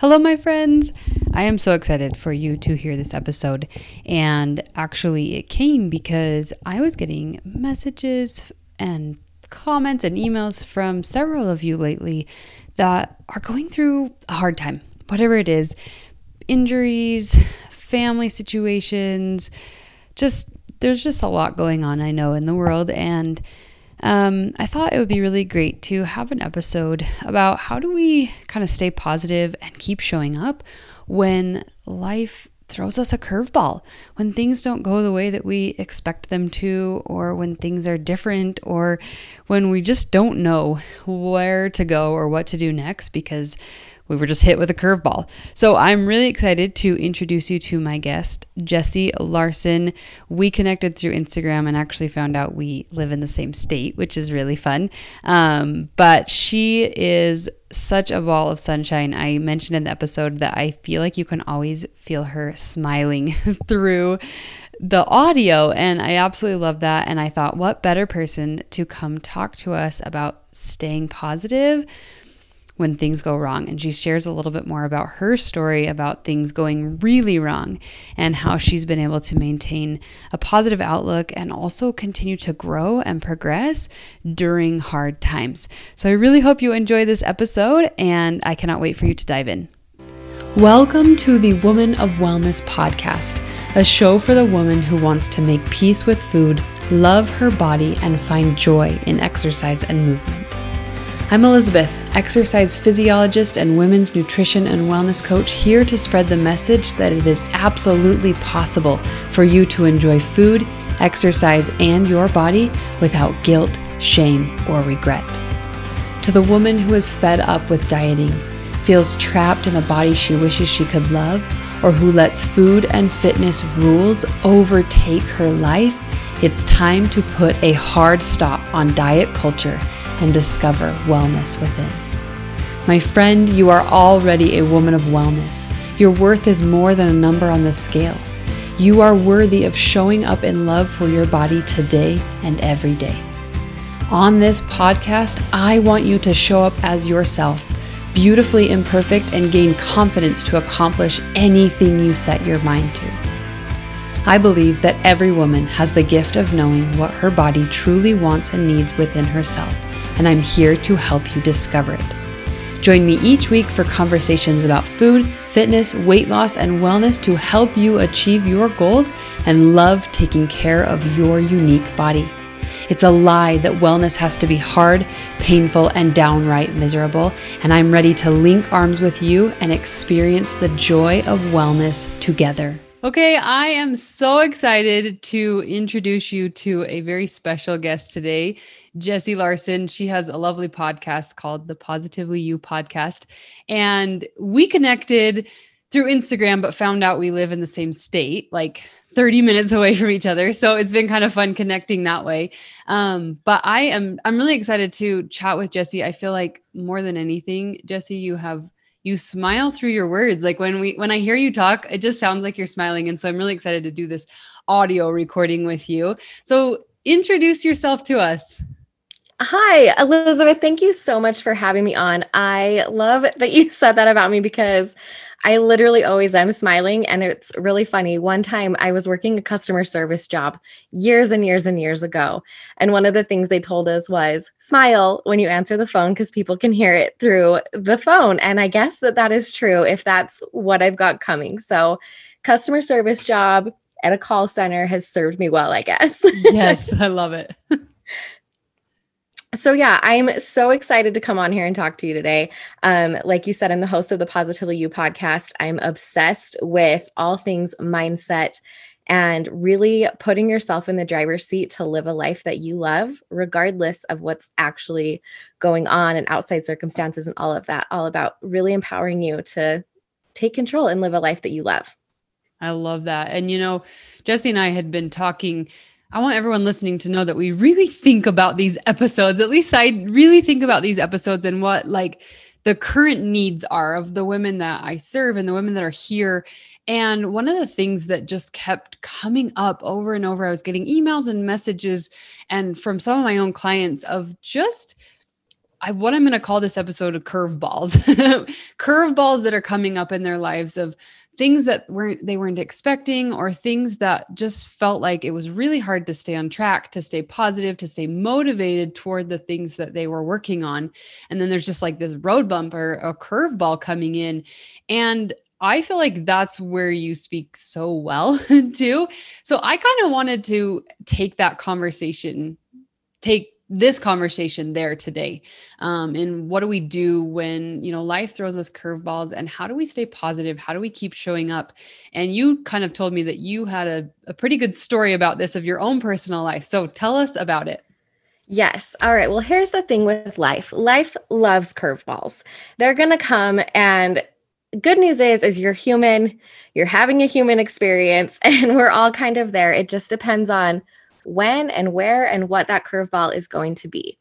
Hello, my friends. I am so excited for you to hear this episode. And actually, it came because I was getting messages and comments and emails from several of you lately that are going through a hard time, whatever it is injuries, family situations, just there's just a lot going on, I know, in the world. And um, I thought it would be really great to have an episode about how do we kind of stay positive and keep showing up when life throws us a curveball, when things don't go the way that we expect them to, or when things are different, or when we just don't know where to go or what to do next because we were just hit with a curveball. So I'm really excited to introduce you to my guest, Jessie Larson. We connected through Instagram and actually found out we live in the same state, which is really fun. Um, but she is such a ball of sunshine. I mentioned in the episode that I feel like you can always feel her smiling through the audio and I absolutely love that and I thought what better person to come talk to us about staying positive when things go wrong. And she shares a little bit more about her story about things going really wrong and how she's been able to maintain a positive outlook and also continue to grow and progress during hard times. So I really hope you enjoy this episode and I cannot wait for you to dive in. Welcome to the Woman of Wellness podcast, a show for the woman who wants to make peace with food, love her body, and find joy in exercise and movement. I'm Elizabeth, exercise physiologist and women's nutrition and wellness coach, here to spread the message that it is absolutely possible for you to enjoy food, exercise, and your body without guilt, shame, or regret. To the woman who is fed up with dieting, feels trapped in a body she wishes she could love, or who lets food and fitness rules overtake her life, it's time to put a hard stop on diet culture and discover wellness within. My friend, you are already a woman of wellness. Your worth is more than a number on the scale. You are worthy of showing up in love for your body today and every day. On this podcast, I want you to show up as yourself, beautifully imperfect, and gain confidence to accomplish anything you set your mind to. I believe that every woman has the gift of knowing what her body truly wants and needs within herself and I'm here to help you discover it. Join me each week for conversations about food, fitness, weight loss, and wellness to help you achieve your goals and love taking care of your unique body. It's a lie that wellness has to be hard, painful, and downright miserable, and I'm ready to link arms with you and experience the joy of wellness together. Okay, I am so excited to introduce you to a very special guest today. Jessie Larson. She has a lovely podcast called the Positively You podcast. And we connected through Instagram, but found out we live in the same state, like 30 minutes away from each other. So it's been kind of fun connecting that way. Um, but I am I'm really excited to chat with Jessie. I feel like more than anything, Jessie, you have you smile through your words. Like when we when I hear you talk, it just sounds like you're smiling. And so I'm really excited to do this audio recording with you. So introduce yourself to us. Hi, Elizabeth. Thank you so much for having me on. I love that you said that about me because I literally always am smiling. And it's really funny. One time I was working a customer service job years and years and years ago. And one of the things they told us was smile when you answer the phone because people can hear it through the phone. And I guess that that is true if that's what I've got coming. So, customer service job at a call center has served me well, I guess. yes, I love it. So yeah i'm so excited to come on here and talk to you today. Um, like you said i'm the host of the positively you podcast. I'm obsessed with all things mindset and really putting yourself in the driver's seat to live a life that you love regardless of what's actually going on and outside circumstances and all of that all about really empowering you to take control and live a life that you love. I love that. And you know, Jessie and I had been talking I want everyone listening to know that we really think about these episodes. At least I really think about these episodes and what like the current needs are of the women that I serve and the women that are here. And one of the things that just kept coming up over and over, I was getting emails and messages and from some of my own clients of just I, what I'm going to call this episode of curveballs, curveballs that are coming up in their lives of things that weren't they weren't expecting or things that just felt like it was really hard to stay on track to stay positive to stay motivated toward the things that they were working on and then there's just like this road bump or a curveball coming in and I feel like that's where you speak so well too. So I kind of wanted to take that conversation, take this conversation there today. Um, and what do we do when, you know, life throws us curveballs and how do we stay positive? How do we keep showing up? And you kind of told me that you had a, a pretty good story about this of your own personal life. So tell us about it. Yes. All right. Well, here's the thing with life. Life loves curveballs. They're going to come and good news is is you're human you're having a human experience and we're all kind of there it just depends on when and where and what that curveball is going to be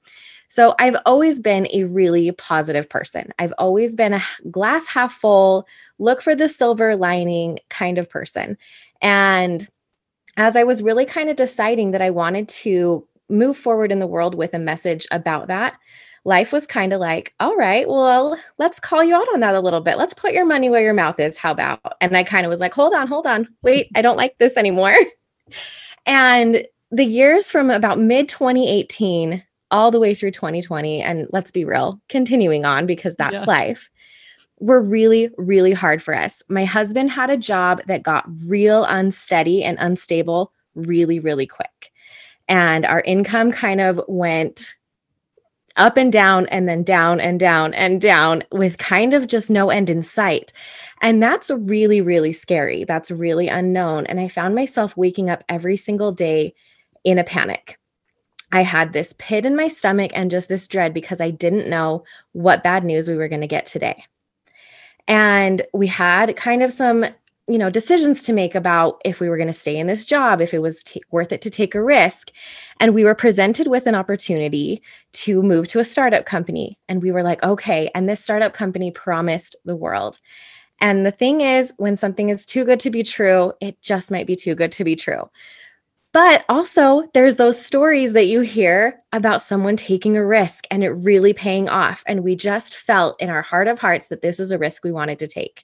so i've always been a really positive person i've always been a glass half full look for the silver lining kind of person and as i was really kind of deciding that i wanted to move forward in the world with a message about that life was kind of like, all right, well, let's call you out on that a little bit. Let's put your money where your mouth is. How about? And I kind of was like, hold on, hold on, wait, I don't like this anymore. and the years from about mid 2018 all the way through 2020, and let's be real, continuing on because that's yeah. life, were really, really hard for us. My husband had a job that got real unsteady and unstable really, really quick. And our income kind of went up and down and then down and down and down with kind of just no end in sight. And that's really, really scary. That's really unknown. And I found myself waking up every single day in a panic. I had this pit in my stomach and just this dread because I didn't know what bad news we were going to get today. And we had kind of some you know decisions to make about if we were going to stay in this job if it was t- worth it to take a risk and we were presented with an opportunity to move to a startup company and we were like okay and this startup company promised the world and the thing is when something is too good to be true it just might be too good to be true but also, there's those stories that you hear about someone taking a risk and it really paying off. And we just felt in our heart of hearts that this was a risk we wanted to take.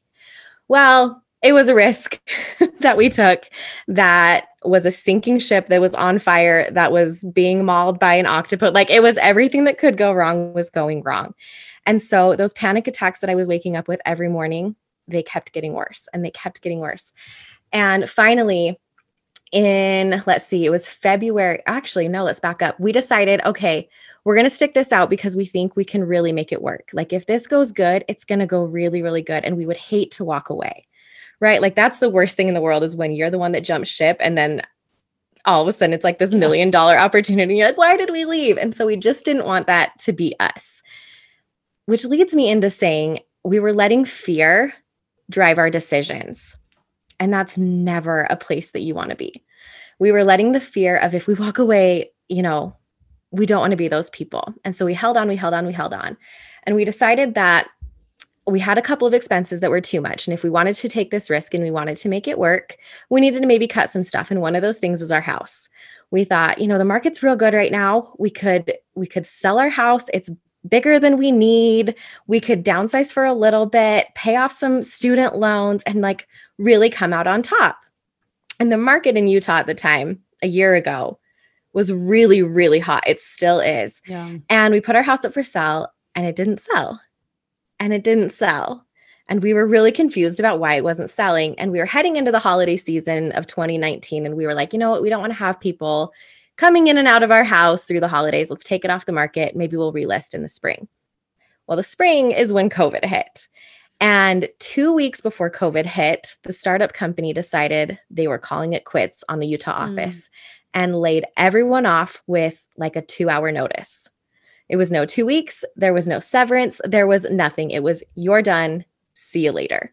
Well, it was a risk that we took that was a sinking ship that was on fire that was being mauled by an octopus like it was everything that could go wrong was going wrong and so those panic attacks that i was waking up with every morning they kept getting worse and they kept getting worse and finally in let's see it was february actually no let's back up we decided okay we're going to stick this out because we think we can really make it work like if this goes good it's going to go really really good and we would hate to walk away right? Like that's the worst thing in the world is when you're the one that jumps ship and then all of a sudden it's like this million dollar opportunity. You're like, why did we leave? And so we just didn't want that to be us. Which leads me into saying we were letting fear drive our decisions. And that's never a place that you want to be. We were letting the fear of if we walk away, you know, we don't want to be those people. And so we held on, we held on, we held on. And we decided that we had a couple of expenses that were too much. And if we wanted to take this risk and we wanted to make it work, we needed to maybe cut some stuff. And one of those things was our house. We thought, you know, the market's real good right now. We could we could sell our house. It's bigger than we need. We could downsize for a little bit, pay off some student loans and like really come out on top. And the market in Utah at the time, a year ago, was really really hot. It still is. Yeah. And we put our house up for sale and it didn't sell and it didn't sell. And we were really confused about why it wasn't selling. And we were heading into the holiday season of 2019. And we were like, you know what? We don't want to have people coming in and out of our house through the holidays. Let's take it off the market. Maybe we'll relist in the spring. Well, the spring is when COVID hit. And two weeks before COVID hit, the startup company decided they were calling it quits on the Utah mm. office and laid everyone off with like a two hour notice. It was no two weeks. There was no severance. There was nothing. It was, you're done. See you later.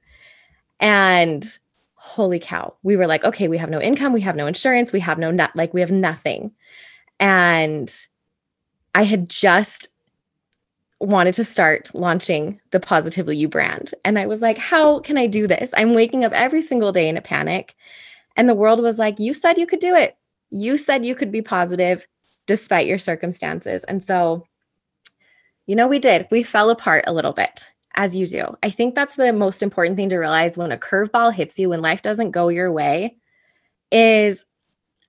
And holy cow, we were like, okay, we have no income. We have no insurance. We have no, nut, like, we have nothing. And I had just wanted to start launching the Positively You brand. And I was like, how can I do this? I'm waking up every single day in a panic. And the world was like, you said you could do it. You said you could be positive despite your circumstances. And so You know, we did. We fell apart a little bit, as you do. I think that's the most important thing to realize when a curveball hits you, when life doesn't go your way, is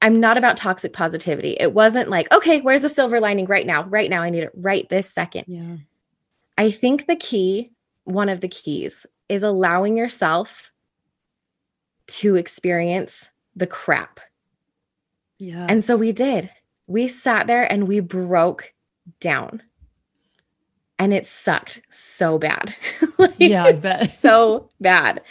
I'm not about toxic positivity. It wasn't like, okay, where's the silver lining right now? Right now, I need it right this second. Yeah. I think the key, one of the keys, is allowing yourself to experience the crap. Yeah. And so we did. We sat there and we broke down. And it sucked so bad. like, Yeah, I bet. so bad.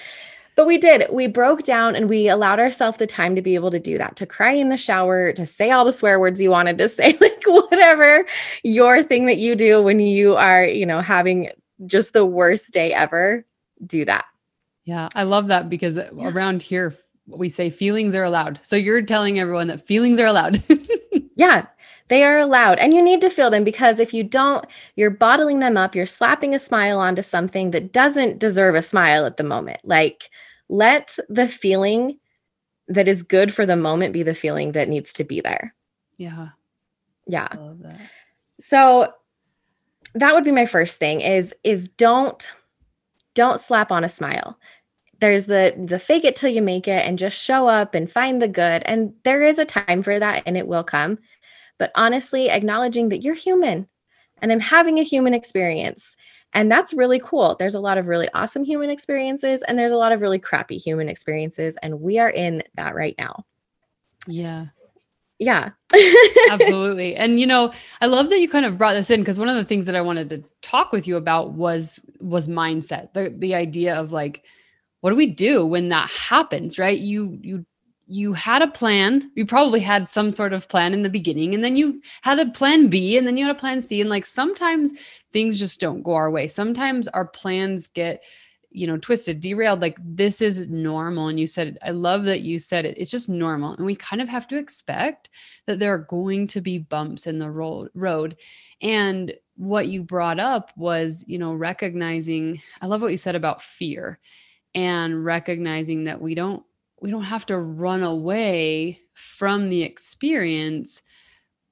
But we did. We broke down and we allowed ourselves the time to be able to do that, to cry in the shower, to say all the swear words you wanted to say, like whatever your thing that you do when you are, you know, having just the worst day ever, do that. Yeah, I love that because around here we say feelings are allowed. So you're telling everyone that feelings are allowed. Yeah, they are allowed. And you need to feel them because if you don't, you're bottling them up. You're slapping a smile onto something that doesn't deserve a smile at the moment. Like, let the feeling that is good for the moment be the feeling that needs to be there. yeah, Yeah. I love that. So that would be my first thing is is don't don't slap on a smile. There's the the fake it till you make it and just show up and find the good and there is a time for that and it will come. But honestly, acknowledging that you're human and I'm having a human experience and that's really cool. There's a lot of really awesome human experiences and there's a lot of really crappy human experiences and we are in that right now. Yeah. Yeah. Absolutely. And you know, I love that you kind of brought this in because one of the things that I wanted to talk with you about was was mindset. The the idea of like what do we do when that happens, right? You you you had a plan. You probably had some sort of plan in the beginning and then you had a plan B and then you had a plan C and like sometimes things just don't go our way. Sometimes our plans get you know twisted derailed like this is normal and you said it i love that you said it it's just normal and we kind of have to expect that there are going to be bumps in the road road and what you brought up was you know recognizing i love what you said about fear and recognizing that we don't we don't have to run away from the experience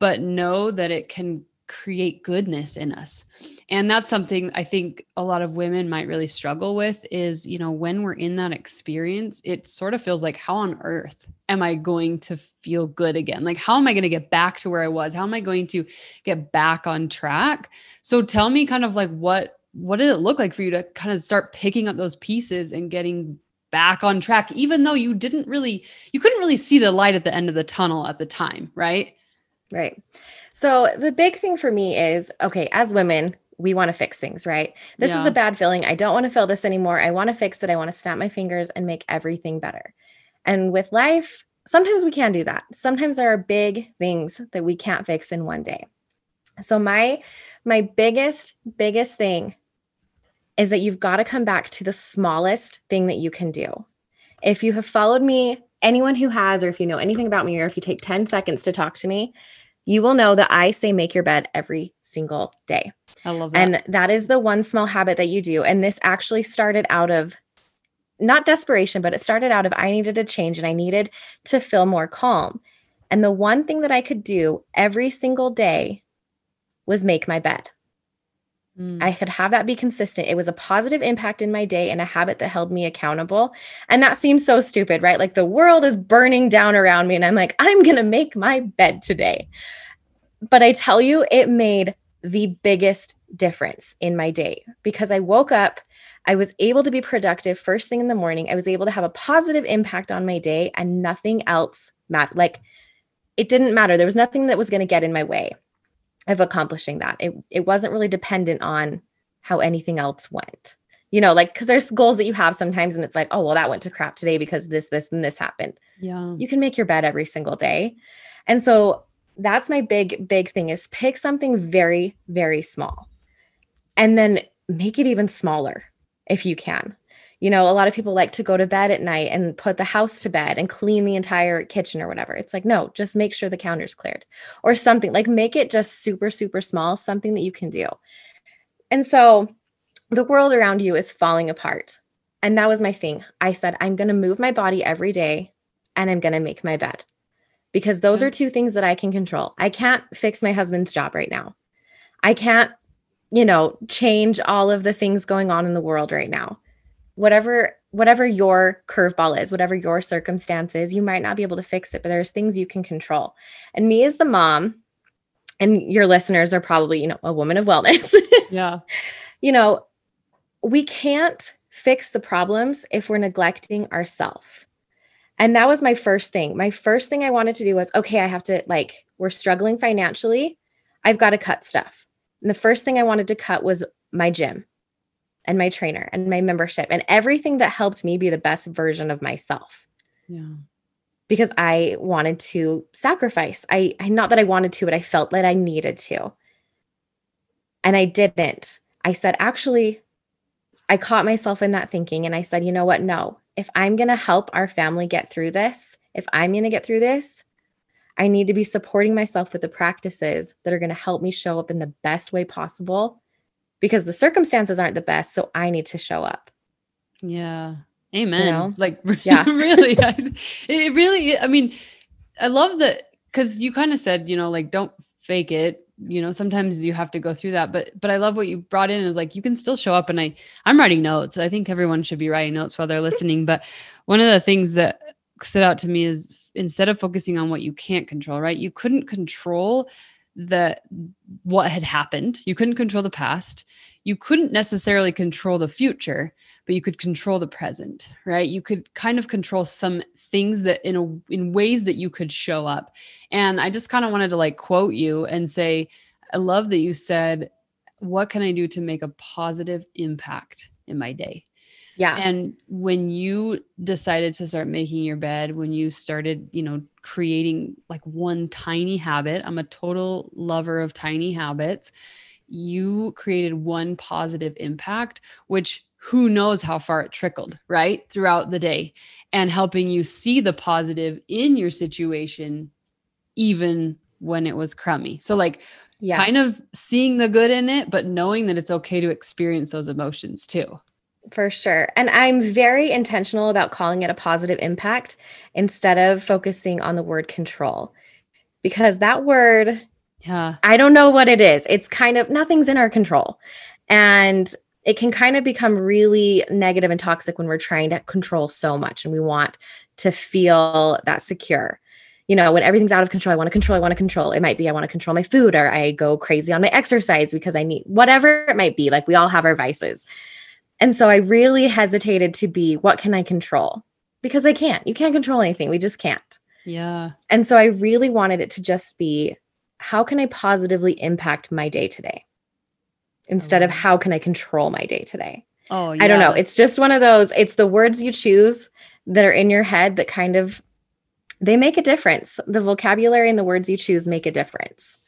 but know that it can create goodness in us. And that's something i think a lot of women might really struggle with is you know when we're in that experience it sort of feels like how on earth am i going to feel good again? Like how am i going to get back to where i was? How am i going to get back on track? So tell me kind of like what what did it look like for you to kind of start picking up those pieces and getting back on track even though you didn't really you couldn't really see the light at the end of the tunnel at the time right Right. So the big thing for me is okay, as women, we want to fix things, right? This is a bad feeling. I don't want to feel this anymore. I want to fix it. I want to snap my fingers and make everything better. And with life, sometimes we can do that. Sometimes there are big things that we can't fix in one day. So my my biggest biggest thing is that you've got to come back to the smallest thing that you can do. If you have followed me, anyone who has, or if you know anything about me, or if you take 10 seconds to talk to me, you will know that I say make your bed every single day. i love that And that is the one small habit that you do. And this actually started out of not desperation, but it started out of I needed a change and I needed to feel more calm. And the one thing that I could do every single day was make my bed. Mm. I could have that be consistent. It was a positive impact in my day and a habit that held me accountable. And that seems so stupid, right? Like the world is burning down around me, and I'm like, I'm going to make my bed today. But I tell you, it made the biggest difference in my day because I woke up. I was able to be productive first thing in the morning. I was able to have a positive impact on my day, and nothing else mattered. Like it didn't matter. There was nothing that was going to get in my way of accomplishing that. It it wasn't really dependent on how anything else went. You know, like because there's goals that you have sometimes, and it's like, oh well, that went to crap today because this, this, and this happened. yeah You can make your bed every single day, and so that's my big big thing is pick something very very small, and then make it even smaller if you can. You know, a lot of people like to go to bed at night and put the house to bed and clean the entire kitchen or whatever. It's like, no, just make sure the counter's cleared or something. Like make it just super, super small, something that you can do. And so the world around you is falling apart. And that was my thing. I said, I'm going to move my body every day and I'm going to make my bed because those are mm. two things that I can control. I can't fix my husband's job right now. I can't you know, change all of the things going on in the world right now. Whatever whatever your curveball is, whatever your circumstances, you might not be able to fix it, but there's things you can control. And me as the mom, and your listeners are probably, you know, a woman of wellness. yeah. You know, we can't fix the problems if we're neglecting ourselves. And that was my first thing. My first thing I wanted to do was okay, I have to, like, we're struggling financially. I've got to cut stuff. And the first thing I wanted to cut was my gym and my trainer and my membership and everything that helped me be the best version of myself. Yeah. Because I wanted to sacrifice. I, I not that I wanted to, but I felt that I needed to. And I didn't. I said, actually, I caught myself in that thinking and I said, you know what? No, if I'm going to help our family get through this, if I'm going to get through this, I need to be supporting myself with the practices that are going to help me show up in the best way possible because the circumstances aren't the best. So I need to show up. Yeah. Amen. You know? Like, yeah, really. I, it really, I mean, I love that because you kind of said, you know, like, don't fake it you know sometimes you have to go through that but but i love what you brought in is like you can still show up and i i'm writing notes i think everyone should be writing notes while they're listening but one of the things that stood out to me is instead of focusing on what you can't control right you couldn't control the what had happened. You couldn't control the past. You couldn't necessarily control the future but you could control the present right? You could kind of control some things that in a in ways that you could show up. And i just kind of wanted to like quote you and say i love that you said what can i do to make a positive impact in my day yeah. And when you decided to start making your bed when you started you know creating like one tiny habit i'm a total lover of tiny habits you created one positive impact which who knows how far it trickled right throughout the day and helping you see the positive in your situation even when it was crummy. So like yeah. kind of seeing the good in it but knowing that it's okay to experience those emotions too for sure and i'm very intentional about calling it a positive impact instead of focusing on the word control because that word yeah i don't know what it is it's kind of nothing's in our control and it can kind of become really negative and toxic when we're trying to control so much and we want to feel that secure. You know, when everything's out of control, I want to control, I want to control. It might be I want to control my food or I go crazy on my exercise because I need whatever it might be. Like we all have our vices. And so I really hesitated to be what can I control? Because I can't. You can't control anything. We just can't. Yeah. And so I really wanted it to just be how can I positively impact my day today? instead of oh. how can I control my day today? Oh, yeah. I don't know. It's just one of those, it's the words you choose that are in your head that kind of they make a difference. The vocabulary and the words you choose make a difference.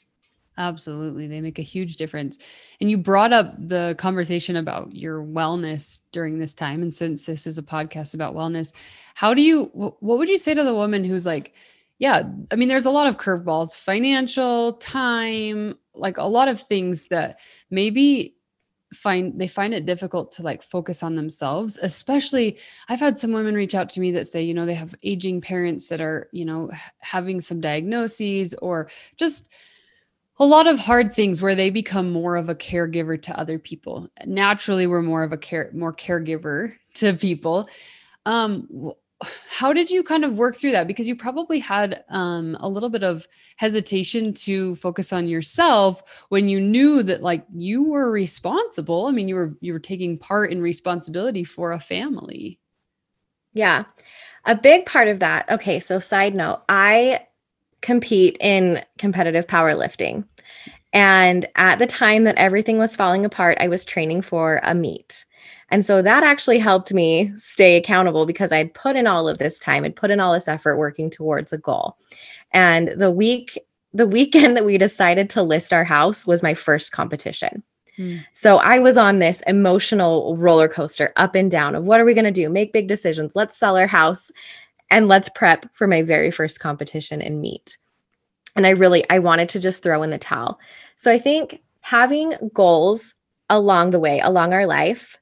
Absolutely. They make a huge difference. And you brought up the conversation about your wellness during this time. And since this is a podcast about wellness, how do you, what would you say to the woman who's like, yeah, I mean, there's a lot of curveballs, financial, time, like a lot of things that maybe find they find it difficult to like focus on themselves especially i've had some women reach out to me that say you know they have aging parents that are you know having some diagnoses or just a lot of hard things where they become more of a caregiver to other people. Naturally we're more of a care more caregiver to people. Um how did you kind of work through that? Because you probably had um, a little bit of hesitation to focus on yourself when you knew that like you were responsible. I mean you were you were taking part in responsibility for a family. Yeah. A big part of that okay so side note i compete in competitive powerlifting and at the time that everything was falling apart i was training for a meet and so that actually helped me stay accountable because I'd put in all of this time, I'd put in all this effort working towards a goal. And the week, the weekend that we decided to list our house was my first competition. Hmm. So I was on this emotional roller coaster up and down of what are we going to do? Make big decisions. Let's sell our house and let's prep for my very first competition and meet. And I really I wanted to just throw in the towel. So I think having goals along the way, along our life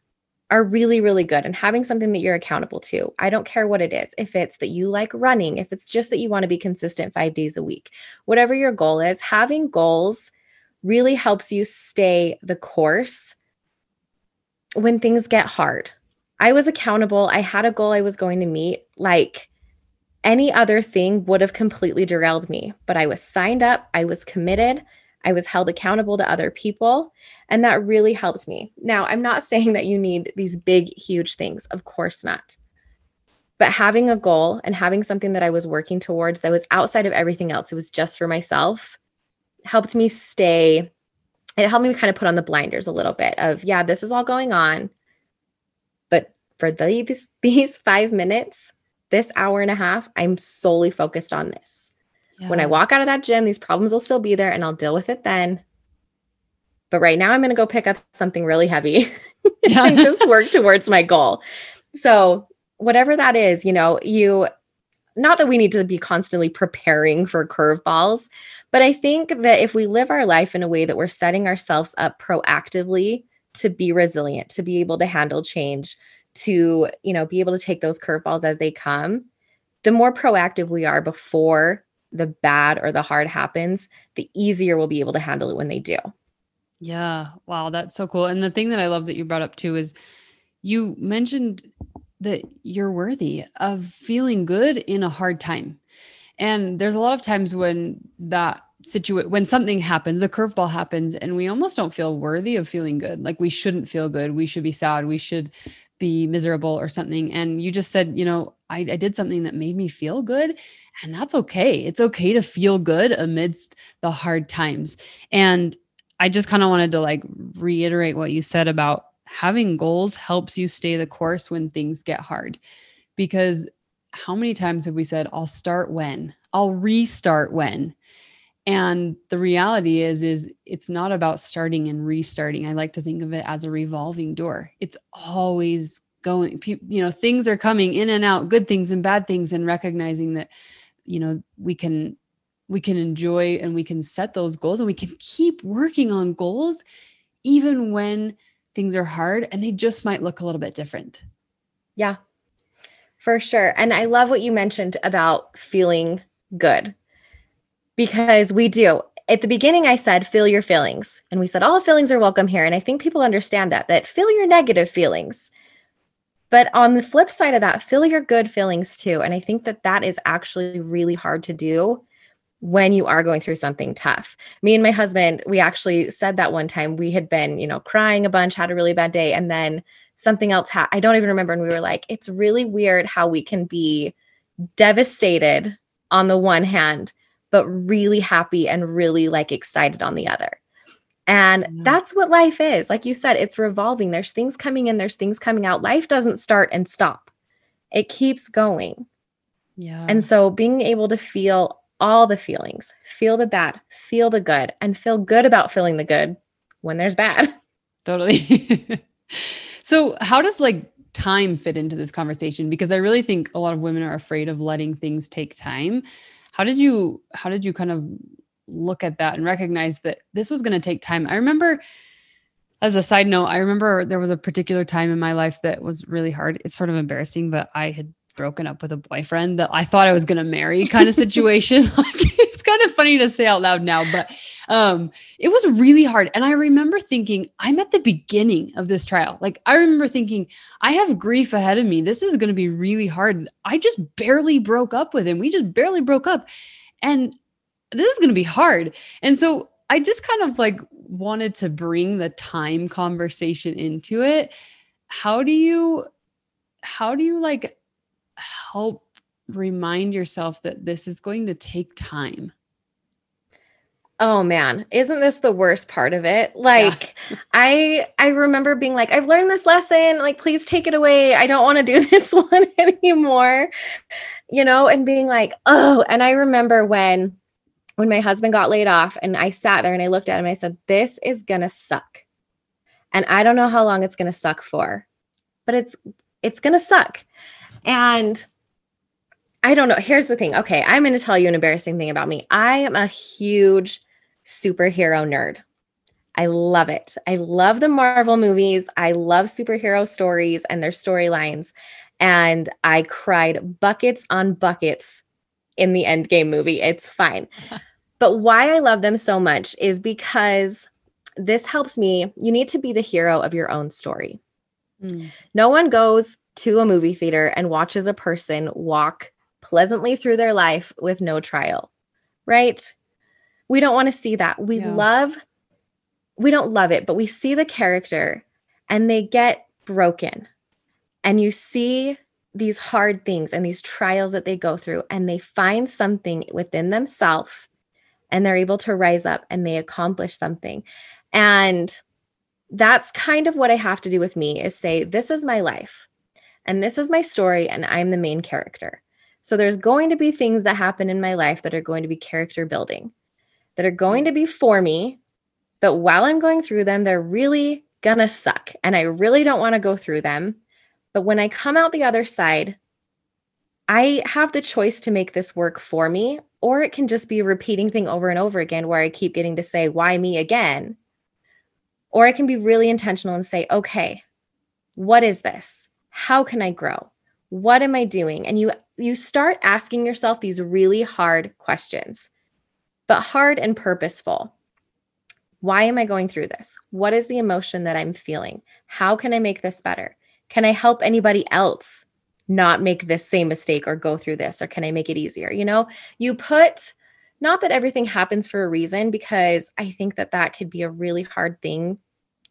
are really, really good and having something that you're accountable to. I don't care what it is. If it's that you like running, if it's just that you want to be consistent five days a week, whatever your goal is, having goals really helps you stay the course when things get hard. I was accountable. I had a goal I was going to meet. Like any other thing would have completely derailed me, but I was signed up, I was committed, I was held accountable to other people, and that really helped me. Now, I'm not saying that you need these big, huge things, of course not. But having a goal and having something that I was working towards that was outside of everything else, it was just for myself, helped me stay. It helped me kind of put on the blinders a little bit of, yeah, this is all going on. But for these, these five minutes, this hour and a half, I'm solely focused on this. Yeah. When I walk out of that gym, these problems will still be there and I'll deal with it then. But right now, I'm going to go pick up something really heavy yeah. and just work towards my goal. So, whatever that is, you know, you not that we need to be constantly preparing for curveballs, but I think that if we live our life in a way that we're setting ourselves up proactively to be resilient, to be able to handle change, to, you know, be able to take those curveballs as they come, the more proactive we are before the bad or the hard happens, the easier we'll be able to handle it when they do. Yeah. Wow. That's so cool. And the thing that I love that you brought up too is you mentioned that you're worthy of feeling good in a hard time. And there's a lot of times when that situation when something happens a curveball happens and we almost don't feel worthy of feeling good. Like we shouldn't feel good. We should be sad. We should be miserable or something. And you just said you know I, I did something that made me feel good and that's okay. It's okay to feel good amidst the hard times. And i just kind of wanted to like reiterate what you said about having goals helps you stay the course when things get hard. Because how many times have we said i'll start when? I'll restart when? And the reality is is it's not about starting and restarting. I like to think of it as a revolving door. It's always going you know things are coming in and out good things and bad things and recognizing that you know we can we can enjoy and we can set those goals and we can keep working on goals even when things are hard and they just might look a little bit different. Yeah for sure and i love what you mentioned about feeling good because we do. At the beginning, I said, feel your feelings. And we said, all feelings are welcome here. And I think people understand that, that feel your negative feelings. But on the flip side of that, feel your good feelings too. And I think that that is actually really hard to do when you are going through something tough. Me and my husband, we actually said that one time we had been, you know, crying a bunch, had a really bad day, and then something else. I don't even remember. And we were like, it's really weird how we can be devastated on the one hand but really happy and really like excited on the other. And that's what life is. Like you said, it's revolving. There's things coming in, there's things coming out. Life doesn't start and stop, it keeps going. Yeah. And so being able to feel all the feelings, feel the bad, feel the good, and feel good about feeling the good when there's bad. Totally. so, how does like time fit into this conversation? Because I really think a lot of women are afraid of letting things take time how did you how did you kind of look at that and recognize that this was going to take time i remember as a side note i remember there was a particular time in my life that was really hard it's sort of embarrassing but i had broken up with a boyfriend that i thought i was going to marry kind of situation. Like it's kind of funny to say out loud now but um it was really hard. And i remember thinking i'm at the beginning of this trial. Like i remember thinking i have grief ahead of me. This is going to be really hard. I just barely broke up with him. We just barely broke up. And this is going to be hard. And so i just kind of like wanted to bring the time conversation into it. How do you how do you like help remind yourself that this is going to take time Oh man, isn't this the worst part of it? Like yeah. I I remember being like I've learned this lesson, like please take it away. I don't want to do this one anymore. You know, and being like, "Oh." And I remember when when my husband got laid off and I sat there and I looked at him and I said, "This is going to suck." And I don't know how long it's going to suck for. But it's it's going to suck. And I don't know. Here's the thing. Okay, I'm going to tell you an embarrassing thing about me. I am a huge superhero nerd. I love it. I love the Marvel movies. I love superhero stories and their storylines. And I cried buckets on buckets in the Endgame movie. It's fine. But why I love them so much is because this helps me. You need to be the hero of your own story. Mm. No one goes to a movie theater and watches a person walk pleasantly through their life with no trial, right? We don't want to see that. We yeah. love, we don't love it, but we see the character and they get broken. And you see these hard things and these trials that they go through, and they find something within themselves and they're able to rise up and they accomplish something. And that's kind of what I have to do with me is say, this is my life and this is my story, and I'm the main character. So there's going to be things that happen in my life that are going to be character building, that are going to be for me. But while I'm going through them, they're really gonna suck. And I really don't want to go through them. But when I come out the other side, I have the choice to make this work for me, or it can just be a repeating thing over and over again where I keep getting to say, why me again? Or I can be really intentional and say, okay, what is this? How can I grow? What am I doing? And you you start asking yourself these really hard questions. But hard and purposeful. Why am I going through this? What is the emotion that I'm feeling? How can I make this better? Can I help anybody else not make this same mistake or go through this? Or can I make it easier? You know, you put not that everything happens for a reason, because I think that that could be a really hard thing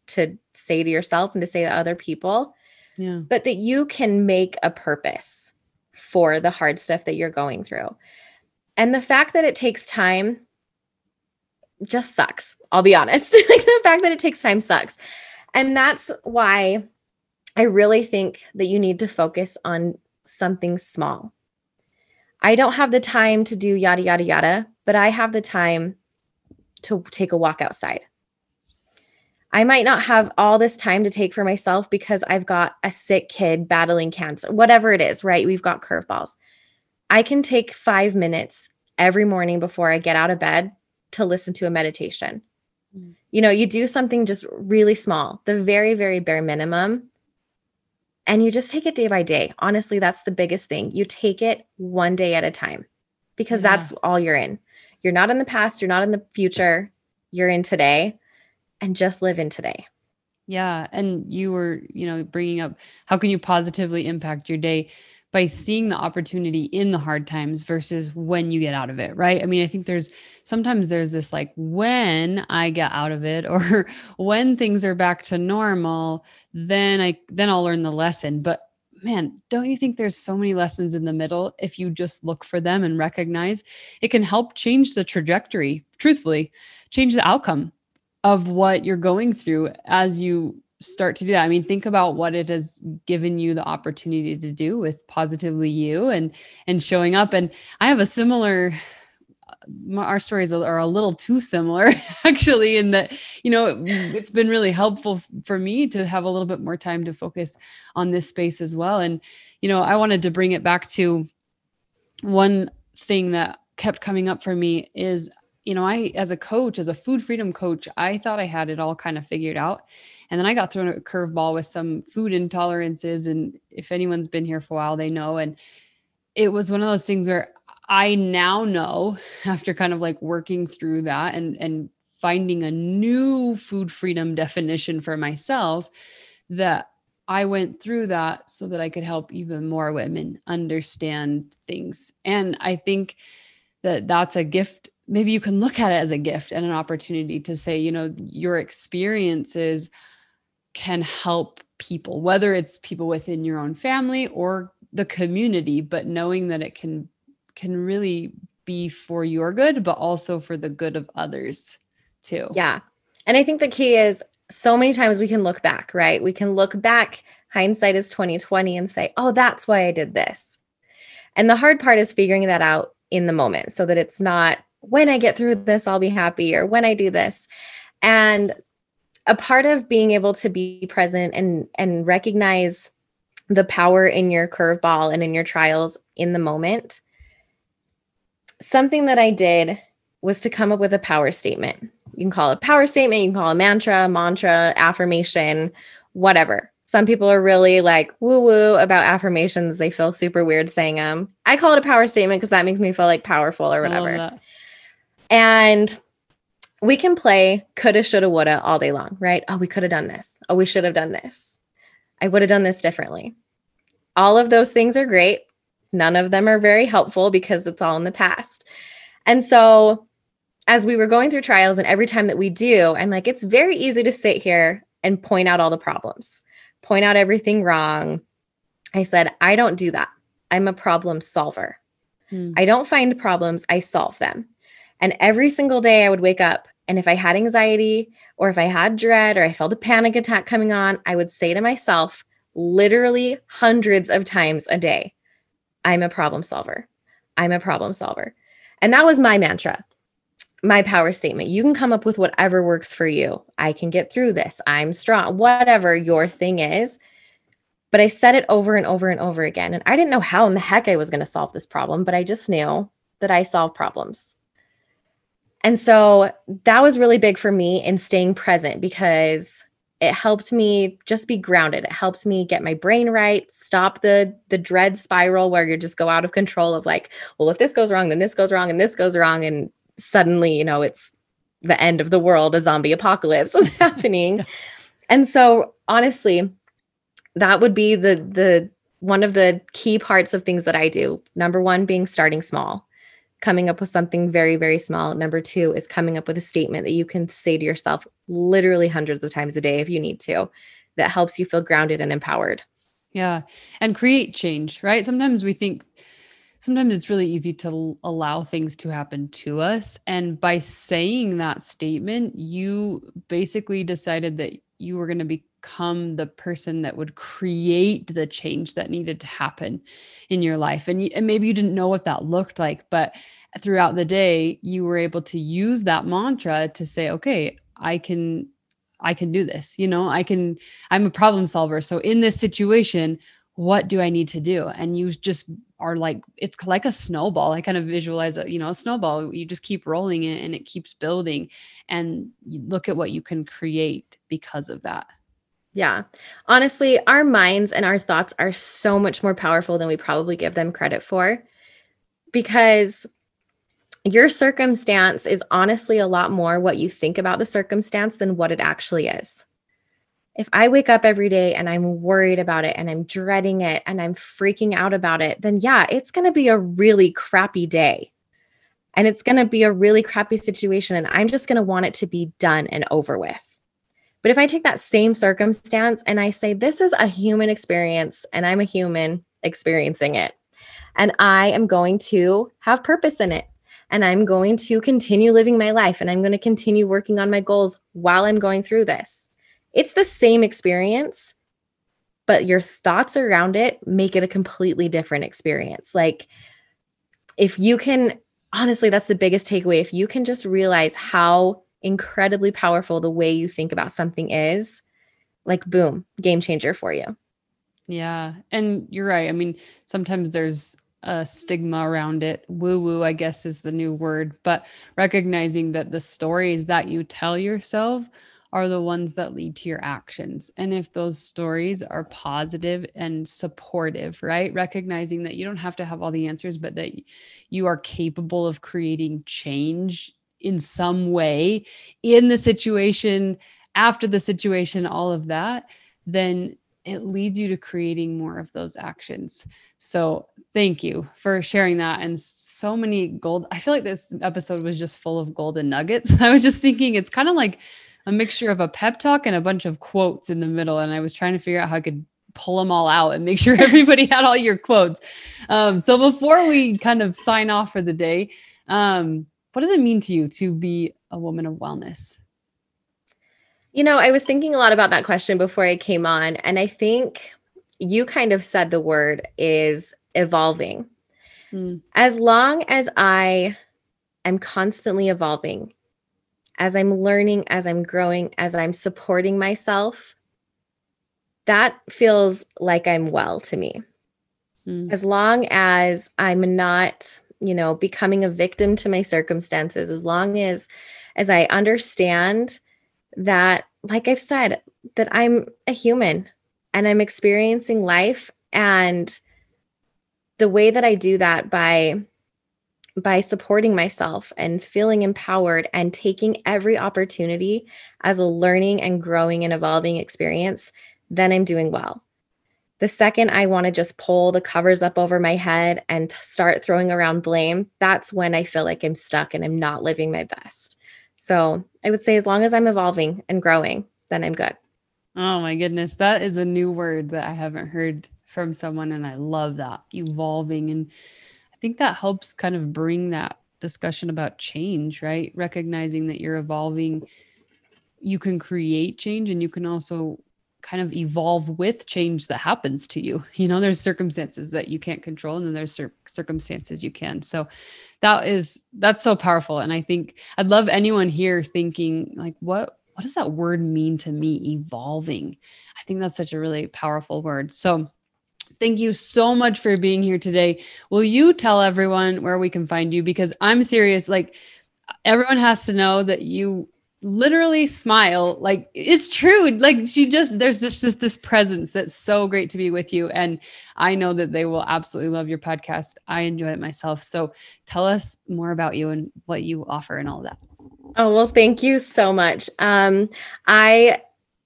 to say to yourself and to say to other people. Yeah. But that you can make a purpose for the hard stuff that you're going through. And the fact that it takes time just sucks. I'll be honest. like the fact that it takes time sucks. And that's why I really think that you need to focus on something small. I don't have the time to do yada, yada, yada, but I have the time to take a walk outside. I might not have all this time to take for myself because I've got a sick kid battling cancer, whatever it is, right? We've got curveballs. I can take five minutes every morning before I get out of bed to listen to a meditation. Mm. You know, you do something just really small, the very, very bare minimum, and you just take it day by day. Honestly, that's the biggest thing. You take it one day at a time because yeah. that's all you're in. You're not in the past, you're not in the future, you're in today and just live in today. Yeah. And you were, you know, bringing up how can you positively impact your day by seeing the opportunity in the hard times versus when you get out of it, right? I mean, I think there's sometimes there's this like when I get out of it or when things are back to normal, then I then I'll learn the lesson. But man, don't you think there's so many lessons in the middle if you just look for them and recognize it can help change the trajectory, truthfully, change the outcome of what you're going through as you start to do that. I mean, think about what it has given you the opportunity to do with positively you and and showing up. And I have a similar our stories are a little too similar actually in that you know it's been really helpful for me to have a little bit more time to focus on this space as well and you know i wanted to bring it back to one thing that kept coming up for me is you know, I, as a coach, as a food freedom coach, I thought I had it all kind of figured out. And then I got thrown a curveball with some food intolerances. And if anyone's been here for a while, they know. And it was one of those things where I now know after kind of like working through that and, and finding a new food freedom definition for myself that I went through that so that I could help even more women understand things. And I think that that's a gift maybe you can look at it as a gift and an opportunity to say, you know, your experiences can help people, whether it's people within your own family or the community, but knowing that it can can really be for your good, but also for the good of others too. Yeah. And I think the key is so many times we can look back, right? We can look back, hindsight is 2020 and say, "Oh, that's why I did this." And the hard part is figuring that out in the moment so that it's not when I get through this, I'll be happy, or when I do this. And a part of being able to be present and and recognize the power in your curveball and in your trials in the moment. Something that I did was to come up with a power statement. You can call it a power statement, you can call it a mantra, mantra, affirmation, whatever. Some people are really like woo woo about affirmations. They feel super weird saying them. I call it a power statement because that makes me feel like powerful or whatever. And we can play coulda, shoulda, woulda all day long, right? Oh, we could have done this. Oh, we should have done this. I would have done this differently. All of those things are great. None of them are very helpful because it's all in the past. And so, as we were going through trials, and every time that we do, I'm like, it's very easy to sit here and point out all the problems, point out everything wrong. I said, I don't do that. I'm a problem solver. Hmm. I don't find problems, I solve them. And every single day I would wake up and if I had anxiety or if I had dread or I felt a panic attack coming on, I would say to myself, literally hundreds of times a day, I'm a problem solver. I'm a problem solver. And that was my mantra, my power statement. You can come up with whatever works for you. I can get through this. I'm strong, whatever your thing is. But I said it over and over and over again. And I didn't know how in the heck I was going to solve this problem, but I just knew that I solve problems. And so that was really big for me in staying present because it helped me just be grounded. It helped me get my brain right, stop the the dread spiral where you just go out of control of like, well, if this goes wrong, then this goes wrong and this goes wrong and suddenly, you know, it's the end of the world, a zombie apocalypse was happening. And so honestly, that would be the the one of the key parts of things that I do. Number 1 being starting small coming up with something very, very small. Number two is coming up with a statement that you can say to yourself literally hundreds of times a day if you need to, that helps you feel grounded and empowered. Yeah. And create change, right? Sometimes we think, sometimes it's really easy to allow things to happen to us. And by saying that statement, you basically decided that you were going to become the person that would create the change that needed to happen in your life. And, and maybe you didn't know what that looked like, but throughout the day, you were able to use that mantra to say, okay, I can I can do this. You know, I can I'm a problem solver. So in this situation, what do I need to do? And you just are like, it's like a snowball. I kind of visualize it, you know, a snowball. You just keep rolling it and it keeps building. And you look at what you can create because of that. Yeah. Honestly, our minds and our thoughts are so much more powerful than we probably give them credit for because your circumstance is honestly a lot more what you think about the circumstance than what it actually is if I wake up every day and I'm worried about it and I'm dreading it and I'm freaking out about it, then yeah, it's going to be a really crappy day. And it's going to be a really crappy situation. And I'm just going to want it to be done and over with. But if I take that same circumstance and I say, this is a human experience and I'm a human experiencing it, and I am going to have purpose in it. And I'm going to continue living my life and I'm going to continue working on my goals while I'm going through this it's the same experience, but your thoughts around it make it a completely different experience. Like, if you can, honestly, that's the biggest takeaway. If you can just realize how incredibly powerful the way you think about something is, like, boom, game changer for you. Yeah. And you're right. I mean, sometimes there's a stigma around it. Woo woo, I guess, is the new word, but recognizing that the stories that you tell yourself are the ones that lead to your actions. And if those stories are positive and supportive, right? Recognizing that you don't have to have all the answers, but that you are capable of creating change in some way in the situation, after the situation, all of that, then it leads you to creating more of those actions. So, thank you for sharing that. And so many gold. I feel like this episode was just full of golden nuggets. I was just thinking it's kind of like a mixture of a pep talk and a bunch of quotes in the middle. And I was trying to figure out how I could pull them all out and make sure everybody had all your quotes. Um, so before we kind of sign off for the day, um, what does it mean to you to be a woman of wellness? You know, I was thinking a lot about that question before I came on, and I think you kind of said the word is evolving. Mm. As long as I am constantly evolving as I'm learning, as I'm growing, as I'm supporting myself, that feels like I'm well to me. Mm. As long as I'm not, you know, becoming a victim to my circumstances, as long as as I understand that like I've said that I'm a human and I'm experiencing life and the way that I do that by by supporting myself and feeling empowered and taking every opportunity as a learning and growing and evolving experience, then I'm doing well. The second I want to just pull the covers up over my head and start throwing around blame, that's when I feel like I'm stuck and I'm not living my best. So I would say, as long as I'm evolving and growing, then I'm good. Oh my goodness. That is a new word that I haven't heard from someone. And I love that evolving. And I think that helps kind of bring that discussion about change, right? Recognizing that you're evolving, you can create change and you can also kind of evolve with change that happens to you. You know, there's circumstances that you can't control and then there's cir- circumstances you can. So that is that's so powerful and I think I'd love anyone here thinking like what what does that word mean to me evolving? I think that's such a really powerful word. So Thank you so much for being here today. Will you tell everyone where we can find you? Because I'm serious. Like, everyone has to know that you literally smile like it's true like she just there's just this, this presence that's so great to be with you and i know that they will absolutely love your podcast. I enjoy it myself so tell us more about you and what you offer and all that. Oh well thank you so much. Um i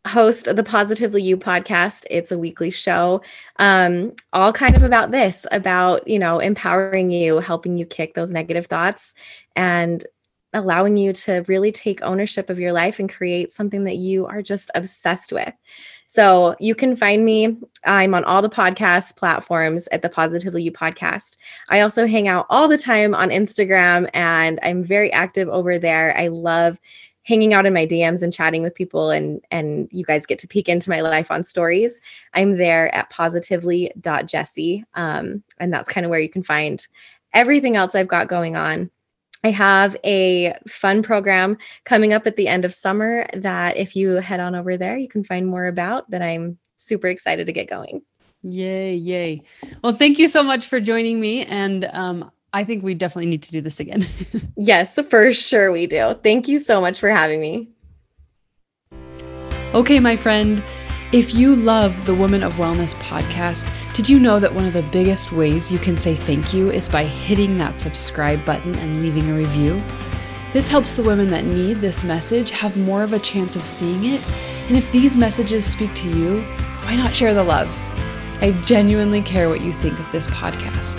host the positively you podcast. It's a weekly show um all kind of about this about you know empowering you helping you kick those negative thoughts and allowing you to really take ownership of your life and create something that you are just obsessed with. So you can find me. I'm on all the podcast platforms at the Positively You podcast. I also hang out all the time on Instagram and I'm very active over there. I love hanging out in my DMs and chatting with people and and you guys get to peek into my life on stories. I'm there at positively.jessie. Um, and that's kind of where you can find everything else I've got going on. I have a fun program coming up at the end of summer that if you head on over there, you can find more about that I'm super excited to get going. Yay, yay. Well, thank you so much for joining me. And um, I think we definitely need to do this again. yes, for sure we do. Thank you so much for having me. Okay, my friend. If you love the Woman of Wellness podcast, did you know that one of the biggest ways you can say thank you is by hitting that subscribe button and leaving a review? This helps the women that need this message have more of a chance of seeing it. And if these messages speak to you, why not share the love? I genuinely care what you think of this podcast.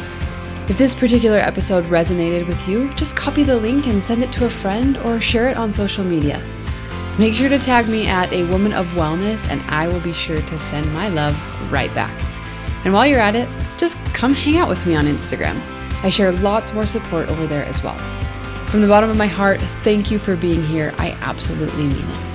If this particular episode resonated with you, just copy the link and send it to a friend or share it on social media. Make sure to tag me at a woman of wellness, and I will be sure to send my love right back. And while you're at it, just come hang out with me on Instagram. I share lots more support over there as well. From the bottom of my heart, thank you for being here. I absolutely mean it.